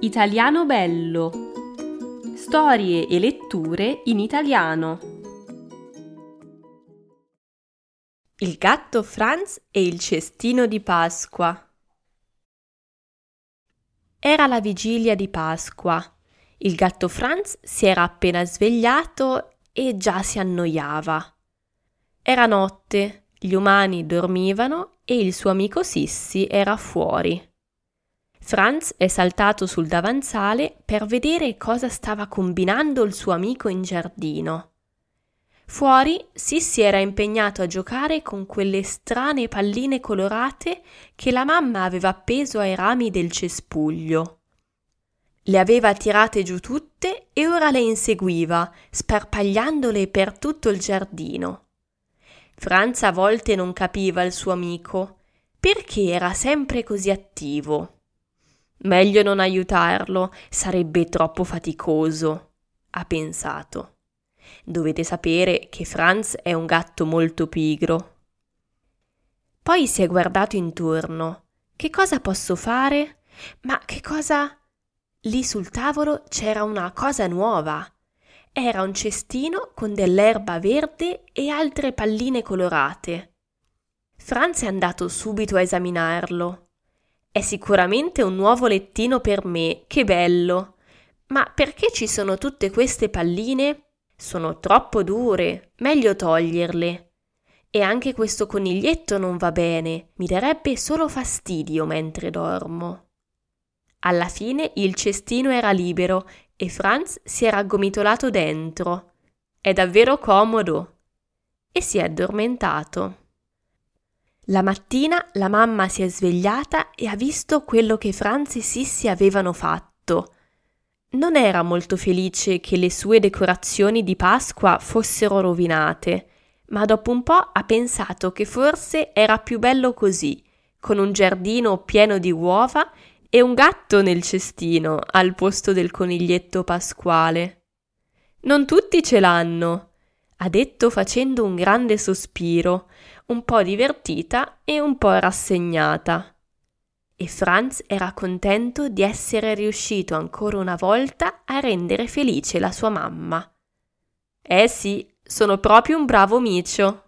Italiano bello. Storie e letture in italiano. Il gatto Franz e il cestino di Pasqua. Era la vigilia di Pasqua. Il gatto Franz si era appena svegliato e già si annoiava. Era notte, gli umani dormivano e il suo amico Sissi era fuori. Franz è saltato sul davanzale per vedere cosa stava combinando il suo amico in giardino. Fuori Sissi era impegnato a giocare con quelle strane palline colorate che la mamma aveva appeso ai rami del cespuglio. Le aveva tirate giù tutte e ora le inseguiva, sparpagliandole per tutto il giardino. Franz a volte non capiva il suo amico, perché era sempre così attivo. Meglio non aiutarlo, sarebbe troppo faticoso, ha pensato. Dovete sapere che Franz è un gatto molto pigro. Poi si è guardato intorno. Che cosa posso fare? Ma che cosa? Lì sul tavolo c'era una cosa nuova. Era un cestino con dell'erba verde e altre palline colorate. Franz è andato subito a esaminarlo. È sicuramente un nuovo lettino per me, che bello. Ma perché ci sono tutte queste palline? Sono troppo dure, meglio toglierle. E anche questo coniglietto non va bene, mi darebbe solo fastidio mentre dormo. Alla fine il cestino era libero e Franz si era aggomitolato dentro. È davvero comodo. E si è addormentato. La mattina la mamma si è svegliata e ha visto quello che Franz e Sissi avevano fatto. Non era molto felice che le sue decorazioni di Pasqua fossero rovinate, ma dopo un po' ha pensato che forse era più bello così, con un giardino pieno di uova e un gatto nel cestino al posto del coniglietto pasquale. Non tutti ce l'hanno, ha detto facendo un grande sospiro, un po' divertita e un po' rassegnata. E Franz era contento di essere riuscito ancora una volta a rendere felice la sua mamma. Eh sì, sono proprio un bravo micio.